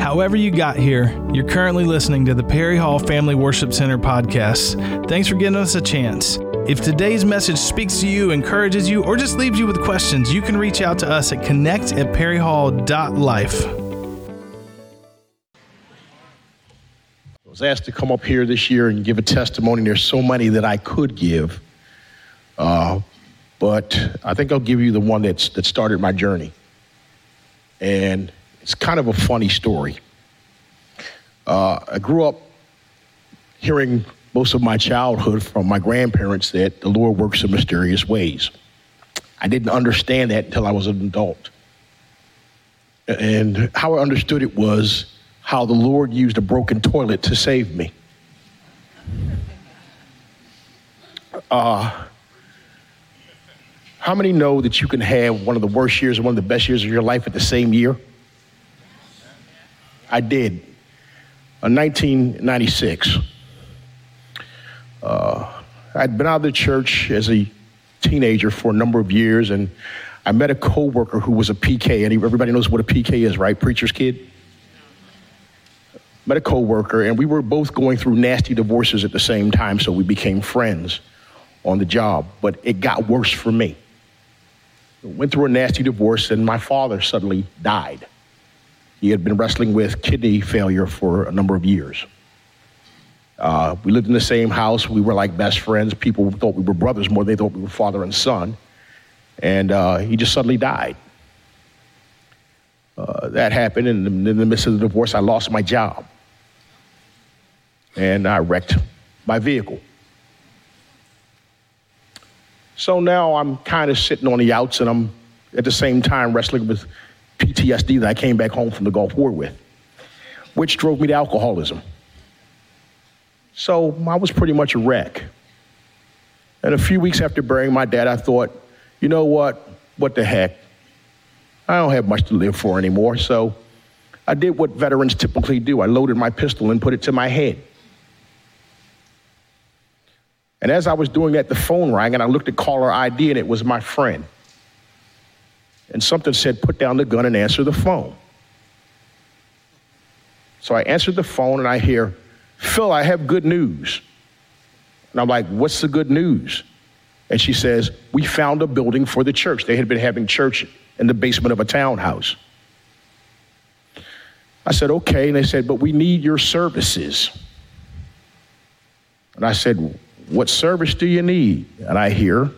However, you got here, you're currently listening to the Perry Hall Family Worship Center podcast. Thanks for giving us a chance. If today's message speaks to you, encourages you, or just leaves you with questions, you can reach out to us at connect at perryhall.life. I was asked to come up here this year and give a testimony. There's so many that I could give, uh, but I think I'll give you the one that's, that started my journey. And it's kind of a funny story. Uh, I grew up hearing most of my childhood from my grandparents that the Lord works in mysterious ways. I didn't understand that until I was an adult. And how I understood it was how the Lord used a broken toilet to save me. Uh, how many know that you can have one of the worst years and one of the best years of your life at the same year? I did. In 1996, uh, I'd been out of the church as a teenager for a number of years, and I met a coworker who was a PK. And everybody knows what a PK is, right? Preacher's kid. Met a coworker, and we were both going through nasty divorces at the same time, so we became friends on the job. But it got worse for me. Went through a nasty divorce, and my father suddenly died. He had been wrestling with kidney failure for a number of years. Uh, we lived in the same house. We were like best friends. People thought we were brothers more than they thought we were father and son. And uh, he just suddenly died. Uh, that happened, and in the midst of the divorce, I lost my job. And I wrecked my vehicle. So now I'm kind of sitting on the outs, and I'm at the same time wrestling with PTSD that I came back home from the Gulf War with, which drove me to alcoholism. So I was pretty much a wreck. And a few weeks after burying my dad, I thought, you know what? What the heck? I don't have much to live for anymore. So I did what veterans typically do I loaded my pistol and put it to my head. And as I was doing that, the phone rang, and I looked at caller ID, and it was my friend and something said, put down the gun and answer the phone. So I answered the phone and I hear, Phil, I have good news. And I'm like, what's the good news? And she says, we found a building for the church. They had been having church in the basement of a townhouse. I said, okay. And they said, but we need your services. And I said, what service do you need? And I hear,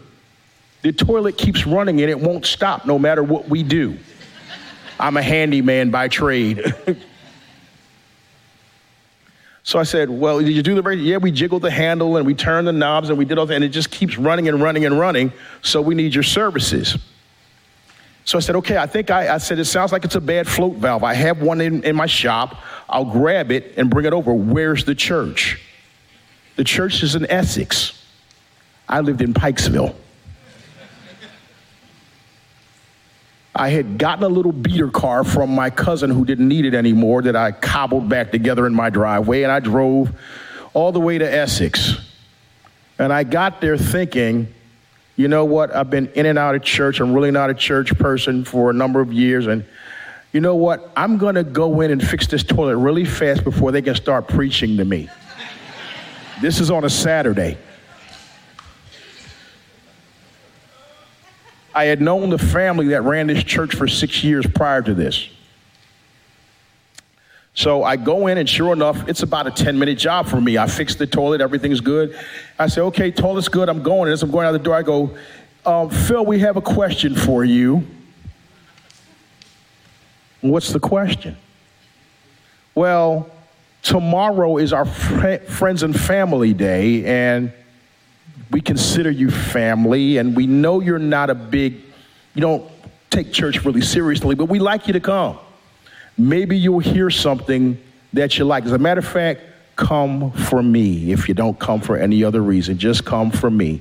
the toilet keeps running and it won't stop no matter what we do. I'm a handyman by trade. so I said, Well, did you do the? Yeah, we jiggled the handle and we turned the knobs and we did all that, and it just keeps running and running and running. So we need your services. So I said, Okay, I think I, I said, It sounds like it's a bad float valve. I have one in, in my shop. I'll grab it and bring it over. Where's the church? The church is in Essex. I lived in Pikesville. I had gotten a little beater car from my cousin who didn't need it anymore that I cobbled back together in my driveway, and I drove all the way to Essex. And I got there thinking, you know what? I've been in and out of church. I'm really not a church person for a number of years. And you know what? I'm going to go in and fix this toilet really fast before they can start preaching to me. this is on a Saturday. I had known the family that ran this church for six years prior to this. So I go in, and sure enough, it's about a 10 minute job for me. I fix the toilet, everything's good. I say, okay, toilet's good, I'm going. And as I'm going out the door, I go, um, Phil, we have a question for you. What's the question? Well, tomorrow is our fr- friends and family day, and we consider you family, and we know you're not a big, you don't take church really seriously, but we like you to come. Maybe you'll hear something that you like. As a matter of fact, come for me. If you don't come for any other reason, just come for me.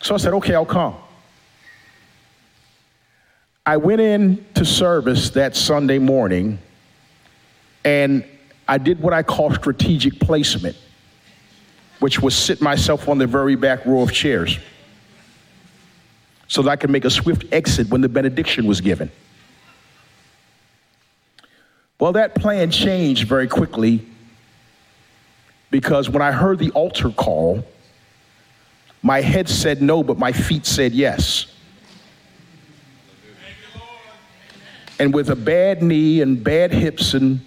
So I said, okay, I'll come. I went in to service that Sunday morning and I did what I call strategic placement which was sit myself on the very back row of chairs so that I could make a swift exit when the benediction was given. Well, that plan changed very quickly because when I heard the altar call, my head said no, but my feet said yes. And with a bad knee and bad hips and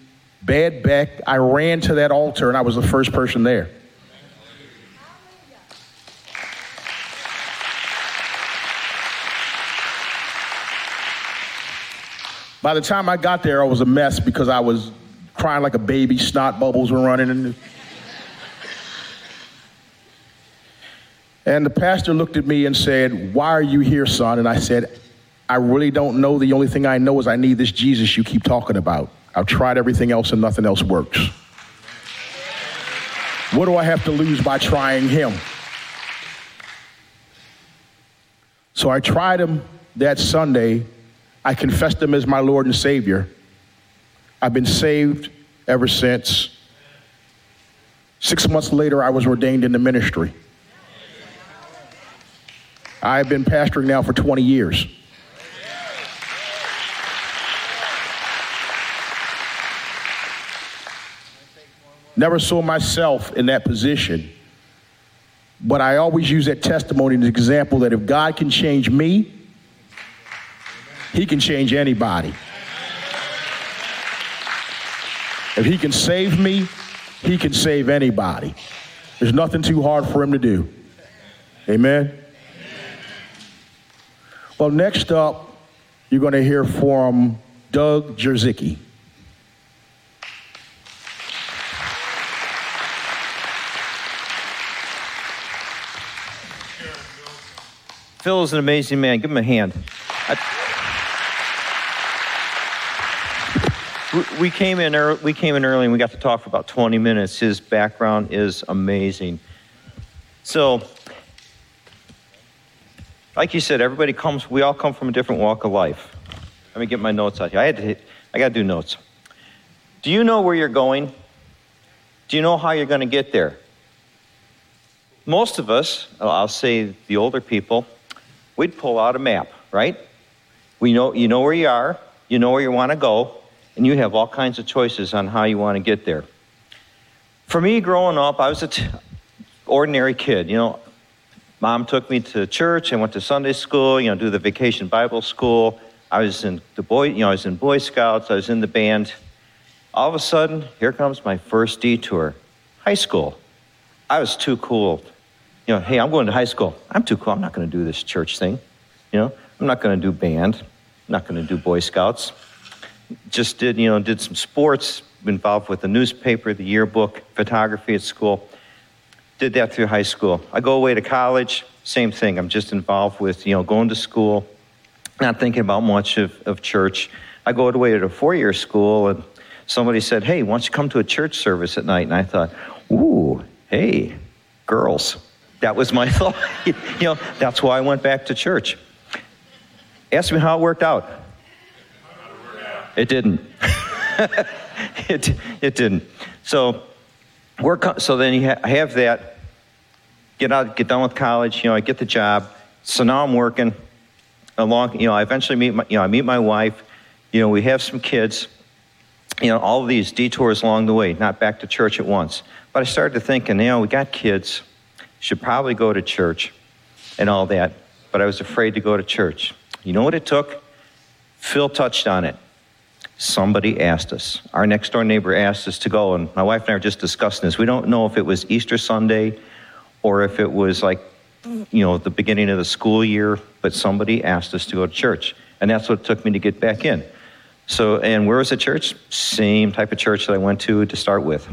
bad back, I ran to that altar and I was the first person there. By the time I got there, I was a mess because I was crying like a baby, snot bubbles were running. And, and the pastor looked at me and said, Why are you here, son? And I said, I really don't know. The only thing I know is I need this Jesus you keep talking about. I've tried everything else and nothing else works. What do I have to lose by trying him? So I tried him that Sunday I confessed him as my Lord and Savior. I've been saved ever since. Six months later, I was ordained in the ministry. I've been pastoring now for 20 years. Never saw myself in that position. But I always use that testimony as an example that if God can change me, he can change anybody. If he can save me, he can save anybody. There's nothing too hard for him to do. Amen? Well, next up, you're going to hear from Doug Jerzicki. Phil is an amazing man. Give him a hand. I, we came in early, we came in early and we got to talk for about 20 minutes. His background is amazing. So, like you said, everybody comes. We all come from a different walk of life. Let me get my notes out here. I had to. I got to do notes. Do you know where you're going? Do you know how you're going to get there? Most of us, I'll say the older people, we'd pull out a map, right? We know you know where you are. You know where you want to go and you have all kinds of choices on how you want to get there. For me, growing up, I was an t- ordinary kid. You know, mom took me to church. I went to Sunday school. You know, do the vacation Bible school. I was in the boy. You know, I was in Boy Scouts. I was in the band. All of a sudden, here comes my first detour. High school. I was too cool. You know, hey, I'm going to high school. I'm too cool. I'm not going to do this church thing. You know, I'm not going to do band. I'm not going to do Boy Scouts just did, you know, did some sports, involved with the newspaper, the yearbook, photography at school. Did that through high school. I go away to college, same thing. I'm just involved with, you know, going to school, not thinking about much of, of church. I go away to a four-year school, and somebody said, hey, why don't you come to a church service at night? And I thought, ooh, hey, girls. That was my thought. you know, that's why I went back to church. Ask me how it worked out. It didn't. it, it didn't. So, work, so then you ha- have that, get out, get done with college, you know, I get the job. So now I'm working along, you know, I eventually meet my, you know, I meet my wife, you know, we have some kids, you know, all of these detours along the way, not back to church at once. But I started to think, you know, we got kids, should probably go to church and all that. But I was afraid to go to church. You know what it took? Phil touched on it somebody asked us. Our next door neighbor asked us to go, and my wife and I were just discussing this. We don't know if it was Easter Sunday or if it was like, you know, the beginning of the school year, but somebody asked us to go to church. And that's what took me to get back in. So, and where was the church? Same type of church that I went to to start with.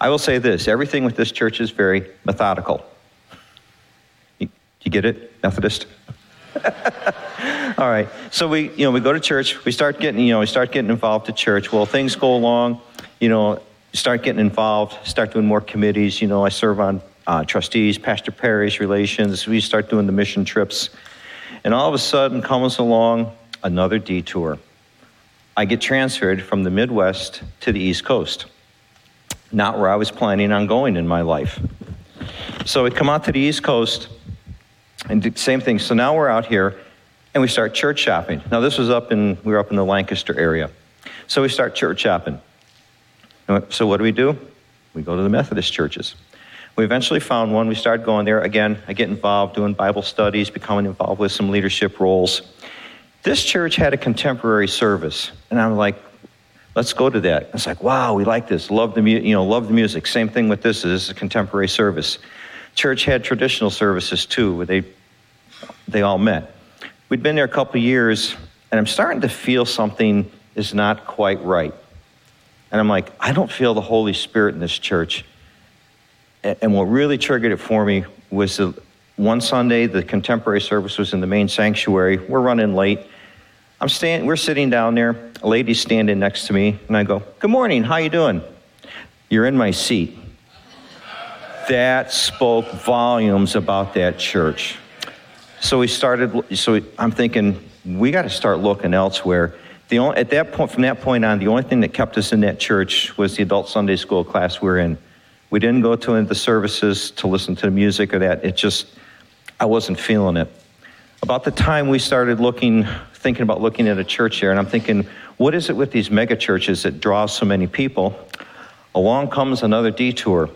I will say this everything with this church is very methodical. You, you get it, Methodist? All right. So we, you know, we go to church. We start getting, you know, we start getting involved at church. Well, things go along. You know, start getting involved. Start doing more committees. You know, I serve on uh, trustees, pastor parish relations. We start doing the mission trips, and all of a sudden comes along another detour. I get transferred from the Midwest to the East Coast. Not where I was planning on going in my life. So we come out to the East Coast, and the same thing. So now we're out here and we start church shopping. Now, this was up in, we were up in the Lancaster area. So we start church shopping. So what do we do? We go to the Methodist churches. We eventually found one. We started going there. Again, I get involved doing Bible studies, becoming involved with some leadership roles. This church had a contemporary service, and I'm like, let's go to that. It's like, wow, we like this. Love the, mu- you know, love the music. Same thing with this. This is a contemporary service. Church had traditional services too, where they, they all met. We'd been there a couple years, and I'm starting to feel something is not quite right. And I'm like, I don't feel the Holy Spirit in this church. And what really triggered it for me was the one Sunday, the contemporary service was in the main sanctuary. We're running late. I'm stand, we're sitting down there. A lady's standing next to me, and I go, "Good morning. How you doing?" You're in my seat. That spoke volumes about that church. So we started. So I'm thinking we got to start looking elsewhere. The only, at that point, from that point on, the only thing that kept us in that church was the adult Sunday school class we are in. We didn't go to the services to listen to the music or that. It just, I wasn't feeling it. About the time we started looking, thinking about looking at a church here, and I'm thinking, what is it with these mega churches that draws so many people? Along comes another detour.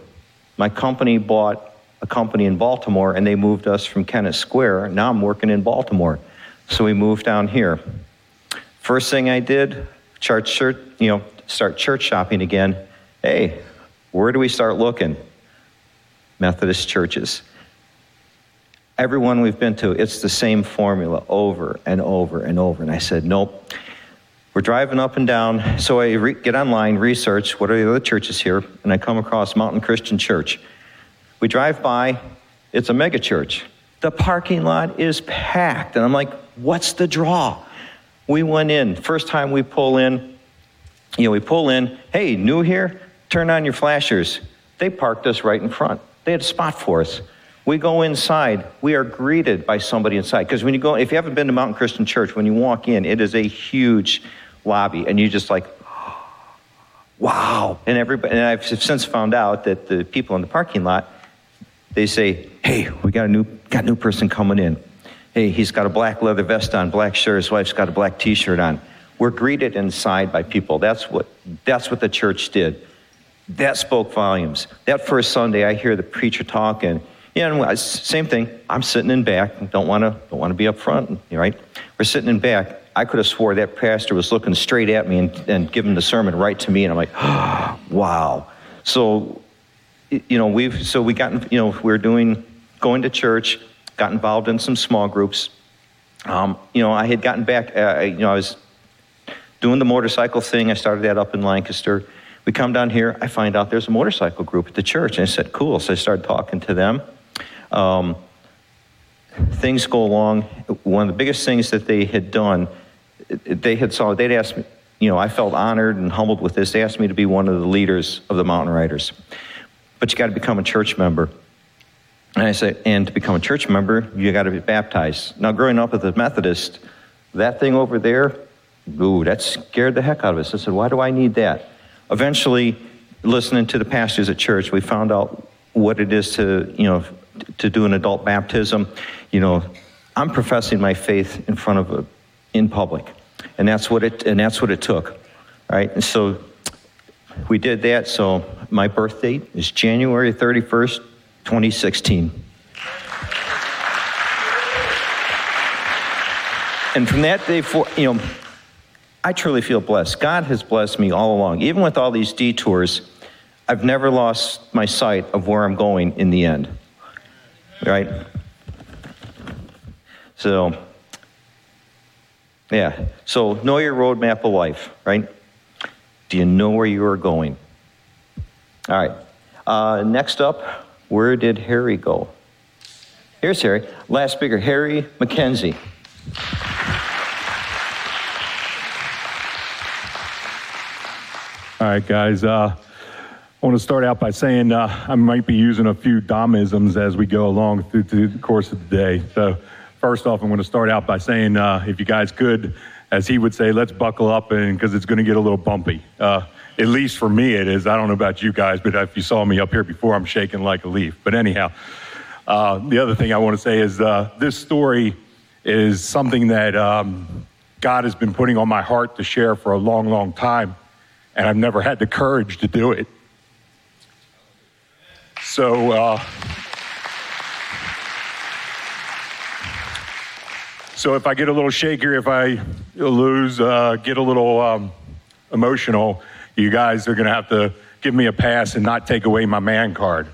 My company bought a company in Baltimore, and they moved us from Kennett Square. Now I'm working in Baltimore, so we moved down here. First thing I did, church, church, you know, start church shopping again. Hey, where do we start looking? Methodist churches. Everyone we've been to, it's the same formula over and over and over. And I said, nope. We're driving up and down. So I re- get online, research what are the other churches here, and I come across Mountain Christian Church. We drive by, it's a mega church. The parking lot is packed. And I'm like, what's the draw? We went in. First time we pull in, you know, we pull in, hey, new here? Turn on your flashers. They parked us right in front. They had a spot for us. We go inside. We are greeted by somebody inside. Because when you go, if you haven't been to Mountain Christian Church, when you walk in, it is a huge lobby, and you're just like, wow. And everybody, and I've since found out that the people in the parking lot, they say, hey, we got a new, got a new person coming in. Hey, he's got a black leather vest on, black shirt. His wife's got a black T-shirt on. We're greeted inside by people. That's what that's what the church did. That spoke volumes. That first Sunday, I hear the preacher talking. Yeah, and same thing. I'm sitting in back. Don't want to don't want to be up front. Right? We're sitting in back. I could have swore that pastor was looking straight at me and, and giving the sermon right to me, and I'm like, oh, wow. So, you know, we've so we got you know we're doing going to church got involved in some small groups. Um, you know, I had gotten back, uh, you know, I was doing the motorcycle thing. I started that up in Lancaster. We come down here, I find out there's a motorcycle group at the church. And I said, cool. So I started talking to them. Um, things go along. One of the biggest things that they had done, they had saw, they'd asked me, you know, I felt honored and humbled with this. They asked me to be one of the leaders of the mountain riders. But you got to become a church member. And I said, and to become a church member, you got to be baptized. Now, growing up as a Methodist, that thing over there, ooh, that scared the heck out of us. I said, why do I need that? Eventually, listening to the pastors at church, we found out what it is to, you know, to do an adult baptism. You know, I'm professing my faith in front of a, in public, and that's what it, and that's what it took, right? And so we did that. So my birth date is January 31st, 2016. And from that day forward, you know, I truly feel blessed. God has blessed me all along. Even with all these detours, I've never lost my sight of where I'm going in the end. Right? So, yeah. So, know your roadmap of life, right? Do you know where you are going? All right. Uh, next up, where did Harry go? Here's Harry. Last speaker, Harry McKenzie. All right, guys. Uh, I want to start out by saying uh, I might be using a few Domisms as we go along through, through, the course of the day. So, first off, I'm going to start out by saying uh, if you guys could, as he would say, let's buckle up because it's going to get a little bumpy. Uh, at least for me, it is. I don't know about you guys, but if you saw me up here before, I'm shaking like a leaf. But anyhow, uh, the other thing I want to say is uh, this story is something that um, God has been putting on my heart to share for a long, long time, and I've never had the courage to do it. So, so if I get a little shaky, if I lose, uh, get a little um, emotional, you guys are going to have to give me a pass and not take away my man card.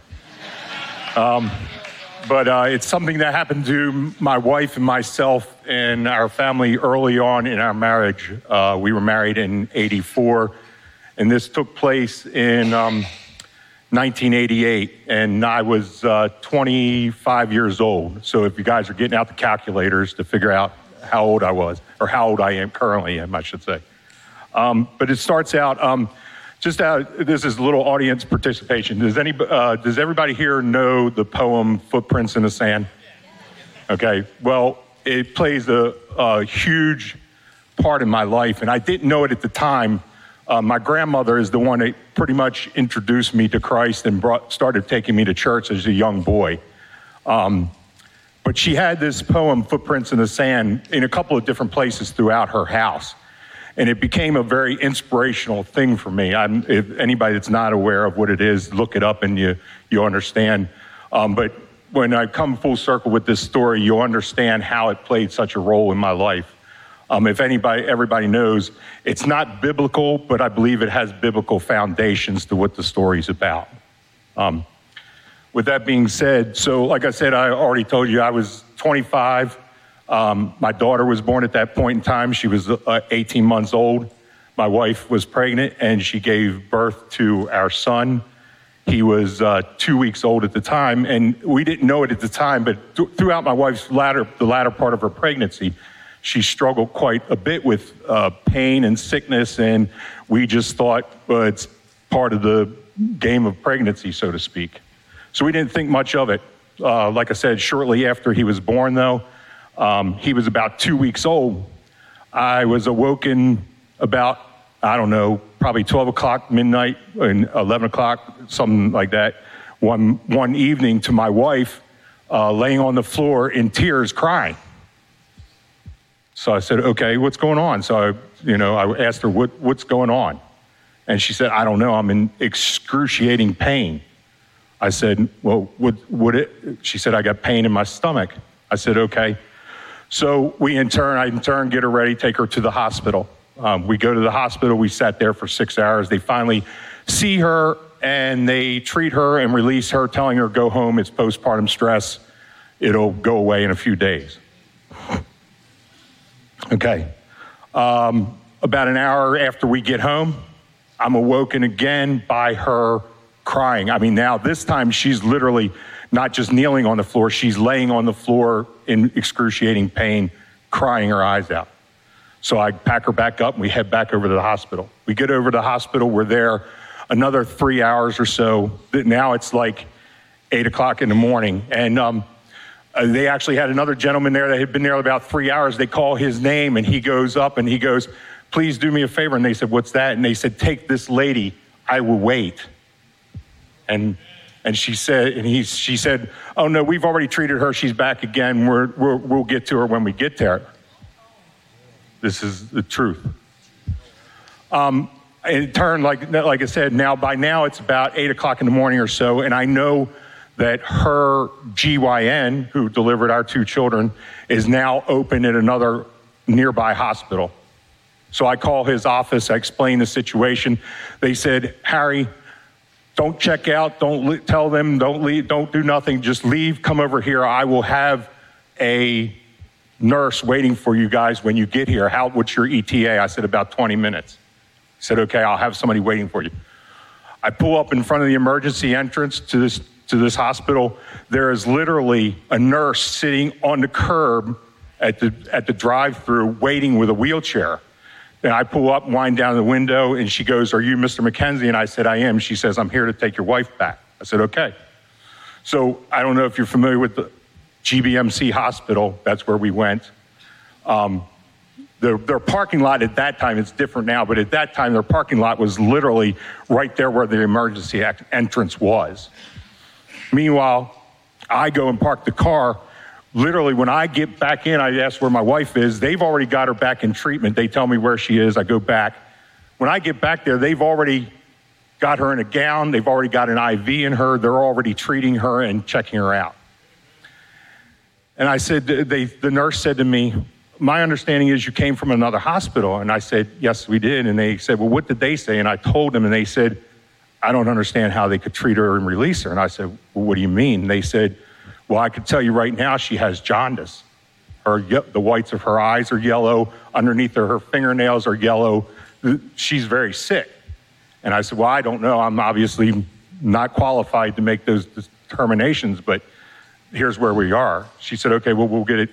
Um, but uh, it's something that happened to my wife and myself and our family early on in our marriage. Uh, we were married in 84, and this took place in um, 1988, and I was uh, 25 years old. So if you guys are getting out the calculators to figure out how old I was, or how old I am currently am, I should say. Um, but it starts out. Um, just out, this is a little audience participation. Does any, uh, does everybody here know the poem "Footprints in the Sand"? Okay. Well, it plays a, a huge part in my life, and I didn't know it at the time. Uh, my grandmother is the one that pretty much introduced me to Christ and brought, started taking me to church as a young boy. Um, but she had this poem, Footprints in the Sand, in a couple of different places throughout her house and it became a very inspirational thing for me. I'm, if anybody that's not aware of what it is, look it up and you you understand. Um, but when I come full circle with this story, you'll understand how it played such a role in my life. Um, if anybody, everybody knows, it's not biblical, but I believe it has biblical foundations to what the story's about. Um, with that being said, so like I said, I already told you I was 25 um, my daughter was born at that point in time. She was uh, 18 months old. My wife was pregnant and she gave birth to our son. He was uh, two weeks old at the time, and we didn't know it at the time, but th- throughout my wife's latter, the latter part of her pregnancy, she struggled quite a bit with uh, pain and sickness, and we just thought well, it's part of the game of pregnancy, so to speak. So we didn't think much of it. Uh, like I said, shortly after he was born, though, um, he was about two weeks old. I was awoken about, I don't know, probably 12 o'clock midnight and 11 o'clock, something like that, one, one evening to my wife uh, laying on the floor in tears crying. So I said, okay, what's going on? So I, you know, I asked her, what, what's going on? And she said, I don't know, I'm in excruciating pain. I said, well, would, would it? She said, I got pain in my stomach. I said, okay. So we in turn, I in turn get her ready, take her to the hospital. Um, we go to the hospital. We sat there for six hours. They finally see her and they treat her and release her, telling her go home. It's postpartum stress. It'll go away in a few days. Okay. Um, about an hour after we get home, I'm awoken again by her crying. I mean, now this time she's literally not just kneeling on the floor, she's laying on the floor in excruciating pain, crying her eyes out. So I pack her back up and we head back over to the hospital. We get over to the hospital, we're there another three hours or so. Now it's like eight o'clock in the morning. And um, uh, they actually had another gentleman there that had been there about three hours. They call his name and he goes up and he goes, Please do me a favor. And they said, What's that? And they said, Take this lady. I will wait. And and she said, and he, she said, "Oh no, we've already treated her. She's back again. We're, we're, we'll get to her when we get there." This is the truth. Um, it turned like like I said. Now by now it's about eight o'clock in the morning or so, and I know that her GYN, who delivered our two children, is now open at another nearby hospital. So I call his office. I explain the situation. They said, Harry, don't check out. Don't le- tell them. Don't leave. Don't do nothing. Just leave. Come over here. I will have a nurse waiting for you guys when you get here. How? What's your ETA? I said about 20 minutes. He said, okay. I'll have somebody waiting for you. I pull up in front of the emergency entrance to this to this hospital. There is literally a nurse sitting on the curb at the at the drive-through waiting with a wheelchair. And I pull up, wind down the window, and she goes, Are you Mr. McKenzie? And I said, I am. She says, I'm here to take your wife back. I said, Okay. So I don't know if you're familiar with the GBMC hospital. That's where we went. Um, their, their parking lot at that time, it's different now, but at that time, their parking lot was literally right there where the emergency entrance was. Meanwhile, I go and park the car literally, when I get back in, I ask where my wife is. They've already got her back in treatment. They tell me where she is. I go back. When I get back there, they've already got her in a gown. They've already got an IV in her. They're already treating her and checking her out. And I said, they, the nurse said to me, My understanding is you came from another hospital. And I said, Yes, we did. And they said, Well, what did they say? And I told them, and they said, I don't understand how they could treat her and release her. And I said, Well, what do you mean? They said, Well, I could tell you right now she has jaundice. Her, the whites of her eyes are yellow, underneath her, her fingernails are yellow. She's very sick. And I said, Well, I don't know. I'm obviously not qualified to make those determinations, but here's where we are. She said, Okay, well, we'll get it.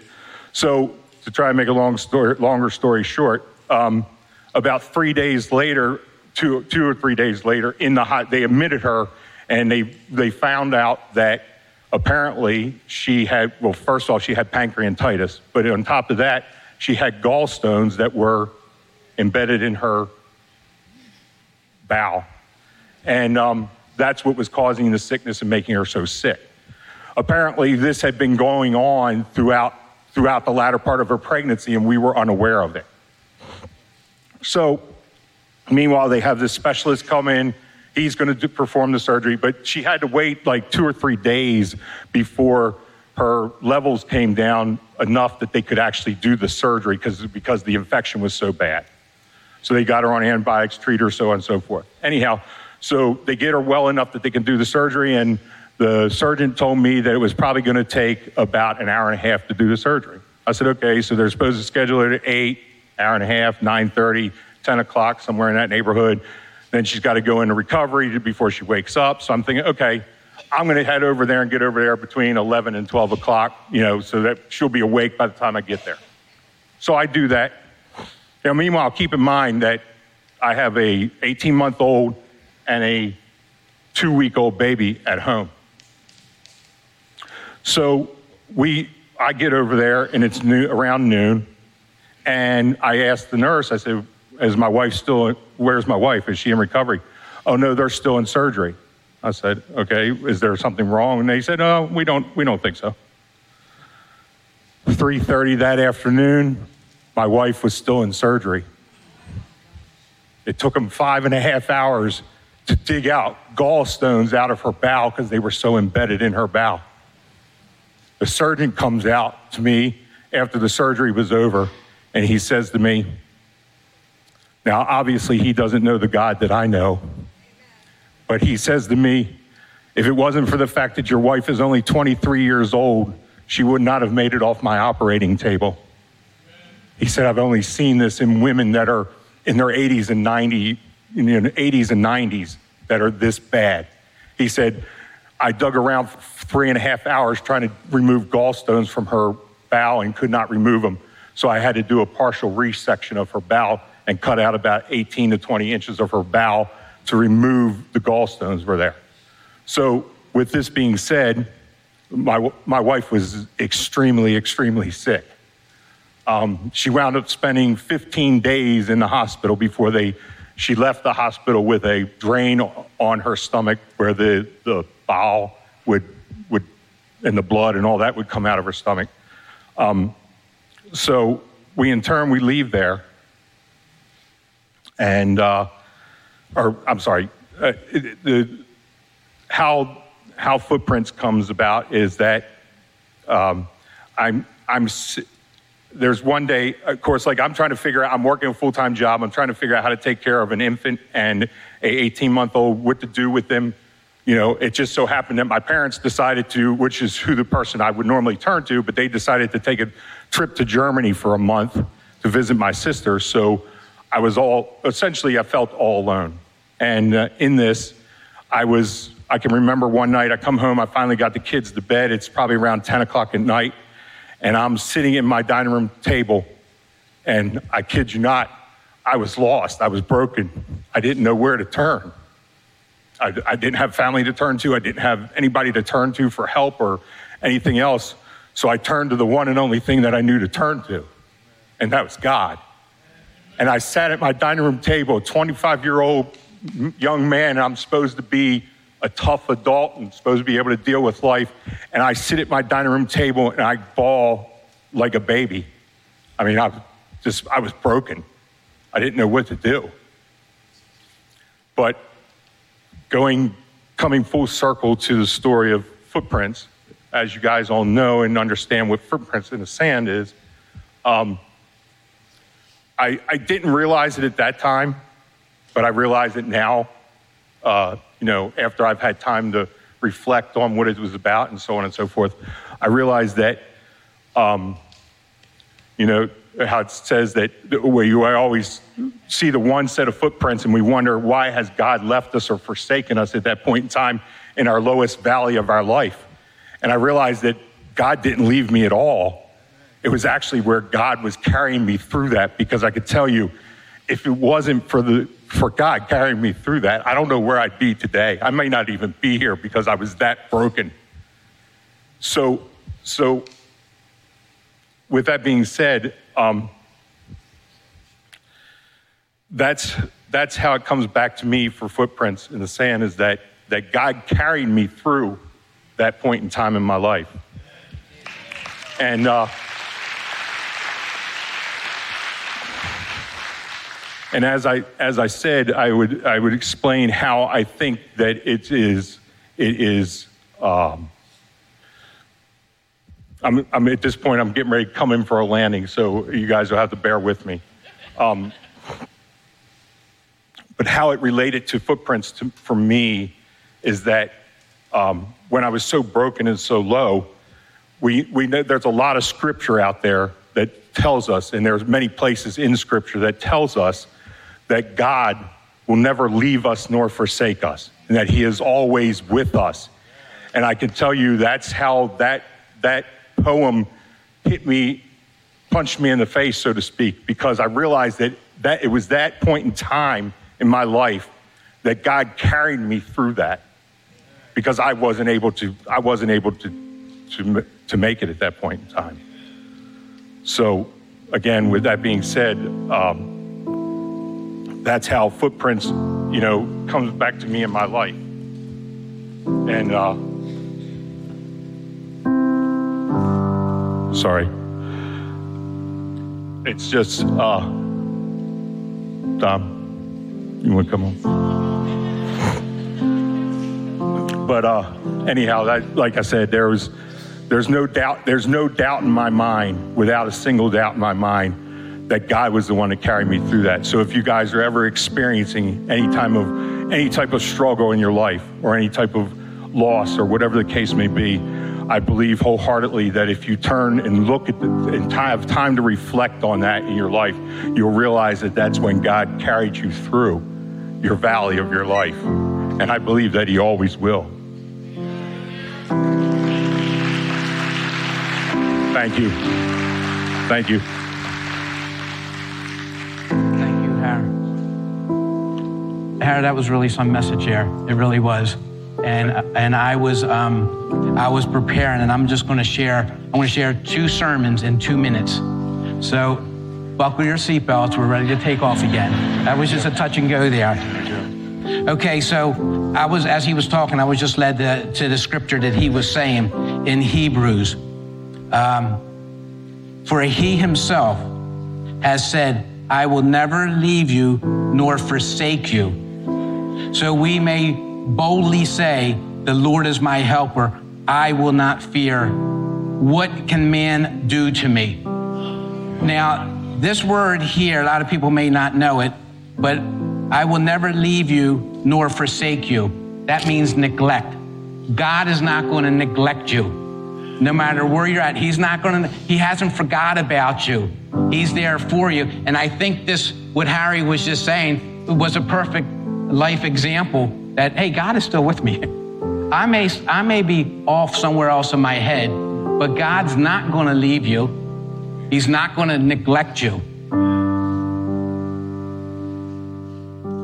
So, to try and make a long story, longer story short, um, about three days later, two, two or three days later, in the hot, they admitted her and they, they found out that apparently she had, well, first of all, she had pancreatitis, but on top of that, she had gallstones that were embedded in her bowel. And um, that's what was causing the sickness and making her so sick. Apparently, this had been going on throughout, throughout the latter part of her pregnancy, and we were unaware of it. So, meanwhile, they have this specialist come in. He's going to perform the surgery, but she had to wait like two or three days before her levels came down enough that they could actually do the surgery because, because the infection was so bad. So they got her on antibiotics, treat her, so on and so forth. Anyhow, so they get her well enough that they can do the surgery, and the surgeon told me that it was probably going to take about an hour and a half to do the surgery. I said, okay, so they're supposed to schedule it at 8, hour and a half, 9.30, 10 o'clock, somewhere in that neighborhood. Then she's got to go into recovery before she wakes up. So I'm thinking, okay, I'm going to head over there and get over there between 11 and 12 o'clock, you know, so that she'll be awake by the time I get there. So I do that. Now, meanwhile, keep in mind that I have a 18 month old and a two week old baby at home. So we, I get over there and it's new, around noon, and I asked the nurse, I said, "Is my wife still? Where's my wife? Is she in recovery?" Oh no, they're still in surgery. I said, "Okay, is there something wrong?" And they said, "No, we don't. We don't think so." 3:30 that afternoon, my wife was still in surgery. It took them five and a half hours to dig out gallstones out of her bowel because they were so embedded in her bowel. The surgeon comes out to me after the surgery was over and he says to me, Now, obviously, he doesn't know the God that I know, but he says to me, If it wasn't for the fact that your wife is only 23 years old, she would not have made it off my operating table. He said, I've only seen this in women that are in their 80s and 90s, in the 80s and 90s that are this bad. He said, I dug around for three and a half hours trying to remove gallstones from her bowel and could not remove them. So I had to do a partial resection of her bowel and cut out about 18 to 20 inches of her bowel to remove the gallstones were there. So with this being said, my, my wife was extremely, extremely sick. Um, she wound up spending 15 days in the hospital before they, she left the hospital with a drain on her stomach where the, the bowel would, would, and the blood and all that would come out of her stomach. Um, so we, in turn, we leave there. And, uh, or I'm sorry, uh, the, how, how Footprints comes about is that um, I'm, I'm, there's one day, of course, like I'm trying to figure out, I'm working a full time job. I'm trying to figure out how to take care of an infant and a 18 month old, what to do with them. You know, it just so happened that my parents decided to, which is who the person I would normally turn to, but they decided to take a trip to Germany for a month to visit my sister. So I was all, essentially, I felt all alone. And uh, in this, I was, I can remember one night I come home, I finally got the kids to bed. It's probably around 10 o'clock at night and I'm sitting at my dining room table, and I kid you not, I was lost. I was broken. I didn't know where to turn. I, I, didn't have family to turn to. I didn't have anybody to turn to for help or anything else. So I turned to the one and only thing that I knew to turn to, and that was God. And I sat at my dining room table, a 25 year old young man, and I'm supposed to be a tough adult and supposed to be able to deal with life. And I sit at my dining room table and I bawl like a baby. I mean, I just, I was broken. I didn't know what to do. But going, coming full circle to the story of footprints, as you guys all know and understand what footprints in the sand is, um, I, I didn't realize it at that time, but I realize it now, uh, you know, after I've had time to reflect on what it was about and so on and so forth. I realized that, um, you know, how it says that where you always see the one set of footprints and we wonder why has God left us or forsaken us at that point in time in our lowest valley of our life. And I realized that God didn't leave me at all. It was actually where God was carrying me through that because I could tell you if it wasn't for the for God carrying me through that, I don't know where I'd be today. I may not even be here because I was that broken. So so with that being said, um, that's that's how it comes back to me for footprints in the sand is that that God carried me through that point in time in my life. And uh, and as I as I said, I would I would explain how I think that it is it is. Um, I'm, I'm at this point. I'm getting ready to come in for a landing, so you guys will have to bear with me. Um, but how it related to footprints to, for me is that um, when I was so broken and so low, we, we know there's a lot of scripture out there that tells us, and there's many places in scripture that tells us that God will never leave us nor forsake us, and that He is always with us. And I can tell you that's how that, that poem hit me, punched me in the face, so to speak, because I realized that, that it was that point in time in my life that God carried me through that because I wasn't able to, I wasn't able to, to, to make it at that point in time. So, again, with that being said, um, that's how footprints, you know, comes back to me in my life. And uh, sorry, it's just uh, Tom, you want to come on? But uh, anyhow, that, like I said, there was, there's no doubt, there's no doubt in my mind, without a single doubt in my mind, that God was the one to carry me through that. So if you guys are ever experiencing any time of any type of struggle in your life or any type of loss or whatever the case may be, I believe wholeheartedly that if you turn and look at the and have time to reflect on that in your life, you'll realize that that's when God carried you through your valley of your life. And I believe that He always will. Thank you. Thank you. Harry, that was really some message there. It really was. And, and I was um, I was preparing, and I'm just going to share. I'm going to share two sermons in two minutes. So, buckle your seatbelts. We're ready to take off again. That was just a touch and go there. Okay, so I was as he was talking, I was just led to, to the scripture that he was saying in Hebrews. Um, For he himself has said, "I will never leave you nor forsake you." So we may boldly say, The Lord is my helper. I will not fear. What can man do to me? Now, this word here, a lot of people may not know it, but I will never leave you nor forsake you. That means neglect. God is not going to neglect you. No matter where you're at, He's not going to, He hasn't forgot about you. He's there for you. And I think this, what Harry was just saying, was a perfect life example that, hey, God is still with me. I may, I may be off somewhere else in my head, but God's not going to leave you. He's not going to neglect you.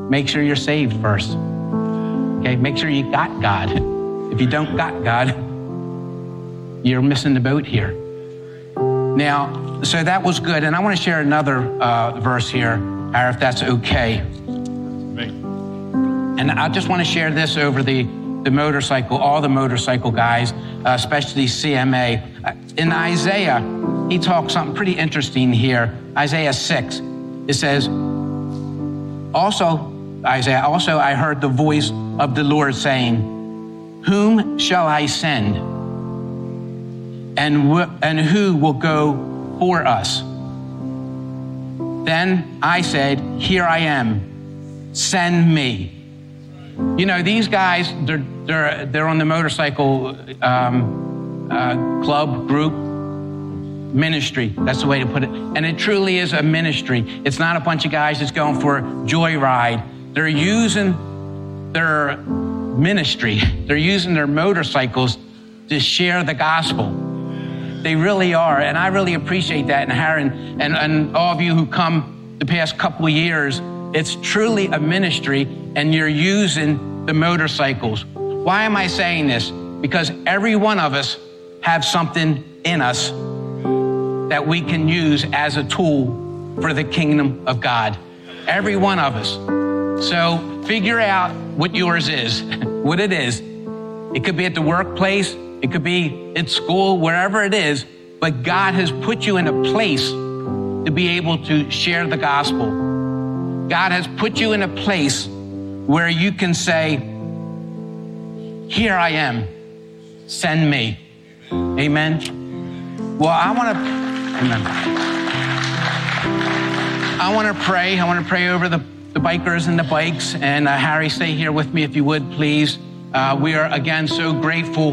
Make sure you're saved first. Okay, make sure you got God. If you don't got God, you're missing the boat here. Now, so that was good, and I want to share another uh, verse here, if that's okay. And I just want to share this over the the motorcycle, all the motorcycle guys, uh, especially CMA. Uh, in Isaiah, he talks something pretty interesting here. Isaiah 6, it says, also, Isaiah, also I heard the voice of the Lord saying, Whom shall I send? And, and who will go for us? Then I said, Here I am, send me. You know, these guys, they're, they're, they're on the motorcycle um, uh, club group ministry. That's the way to put it. And it truly is a ministry. It's not a bunch of guys that's going for a joyride. They're using their ministry, they're using their motorcycles to share the gospel. They really are. And I really appreciate that. And Harry and, and all of you who come the past couple of years, it's truly a ministry and you're using the motorcycles. Why am I saying this? Because every one of us have something in us that we can use as a tool for the kingdom of God. Every one of us. So figure out what yours is, what it is. It could be at the workplace, it could be at school, wherever it is, but God has put you in a place to be able to share the gospel. God has put you in a place where you can say, Here I am, send me. Amen. Well, I want to, amen. I want to pray. I want to pray over the, the bikers and the bikes. And uh, Harry, stay here with me if you would, please. Uh, we are again so grateful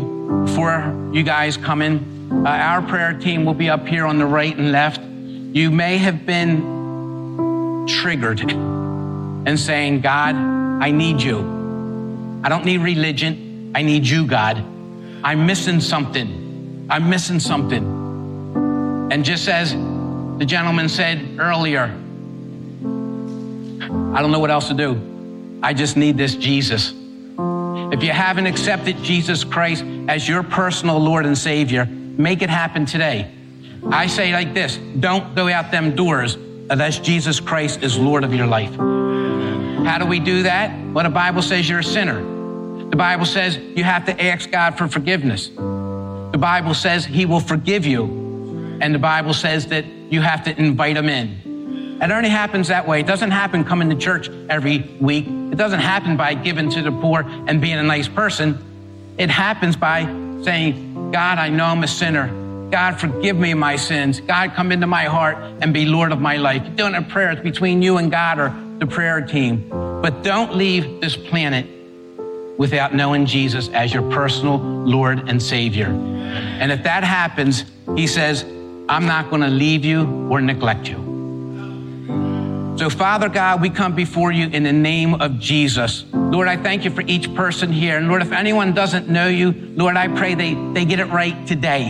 for you guys coming. Uh, our prayer team will be up here on the right and left. You may have been triggered and saying, God, I need you. I don't need religion. I need you, God. I'm missing something. I'm missing something. And just as the gentleman said earlier, I don't know what else to do. I just need this Jesus. If you haven't accepted Jesus Christ as your personal Lord and Savior, make it happen today. I say like this don't go out them doors unless Jesus Christ is Lord of your life. How do we do that? Well, the Bible says you're a sinner. The Bible says you have to ask God for forgiveness. The Bible says He will forgive you. And the Bible says that you have to invite Him in. It only happens that way. It doesn't happen coming to church every week. It doesn't happen by giving to the poor and being a nice person. It happens by saying, God, I know I'm a sinner. God, forgive me my sins. God, come into my heart and be Lord of my life. You're doing a prayer. It's between you and God or the prayer team. But don't leave this planet without knowing Jesus as your personal Lord and Savior. And if that happens, He says, I'm not going to leave you or neglect you. So, Father God, we come before you in the name of Jesus. Lord, I thank you for each person here. And Lord, if anyone doesn't know you, Lord, I pray they, they get it right today.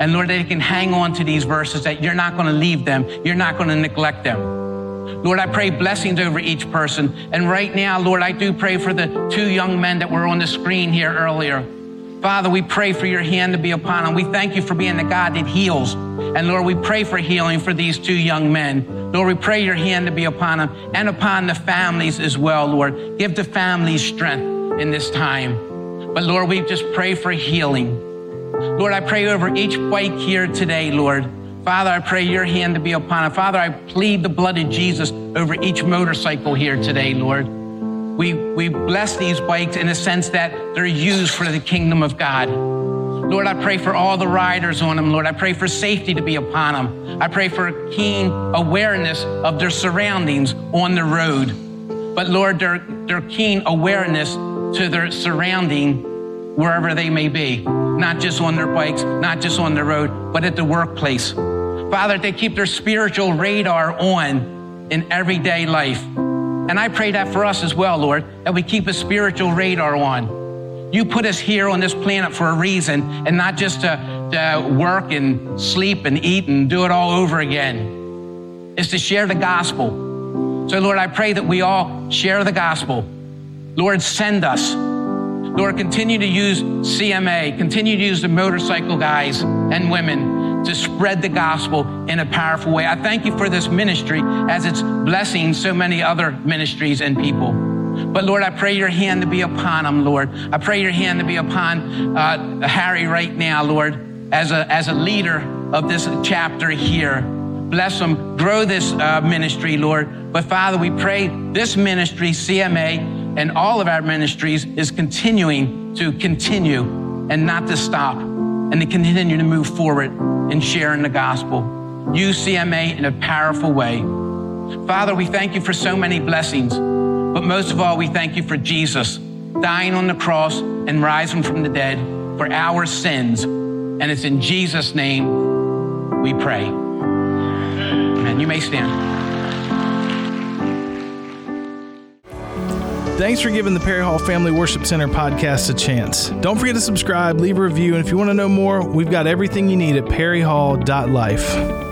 And Lord, they can hang on to these verses that you're not going to leave them, you're not going to neglect them. Lord, I pray blessings over each person. And right now, Lord, I do pray for the two young men that were on the screen here earlier. Father, we pray for your hand to be upon them. We thank you for being the God that heals. And Lord, we pray for healing for these two young men. Lord, we pray your hand to be upon them and upon the families as well, Lord. Give the families strength in this time. But Lord, we just pray for healing. Lord, I pray over each bike here today, Lord. Father, I pray your hand to be upon it. Father, I plead the blood of Jesus over each motorcycle here today, Lord. We, we bless these bikes in a sense that they're used for the kingdom of God. Lord, I pray for all the riders on them, Lord. I pray for safety to be upon them. I pray for a keen awareness of their surroundings on the road. But Lord, their, their keen awareness to their surrounding wherever they may be, not just on their bikes, not just on the road, but at the workplace. Father, they keep their spiritual radar on in everyday life. And I pray that for us as well, Lord, that we keep a spiritual radar on. You put us here on this planet for a reason and not just to, to work and sleep and eat and do it all over again. It's to share the gospel. So, Lord, I pray that we all share the gospel. Lord, send us. Lord, continue to use CMA, continue to use the motorcycle guys and women to spread the gospel in a powerful way. I thank you for this ministry as it's blessing so many other ministries and people. But Lord, I pray your hand to be upon them, Lord. I pray your hand to be upon uh, Harry right now, Lord, as a, as a leader of this chapter here. Bless them, grow this uh, ministry, Lord. But Father, we pray this ministry, CMA, and all of our ministries is continuing to continue and not to stop and to continue to move forward in sharing the gospel. Use CMA in a powerful way. Father, we thank you for so many blessings, but most of all, we thank you for Jesus dying on the cross and rising from the dead for our sins. And it's in Jesus' name we pray. And you may stand. Thanks for giving the Perry Hall Family Worship Center podcast a chance. Don't forget to subscribe, leave a review, and if you want to know more, we've got everything you need at perryhall.life.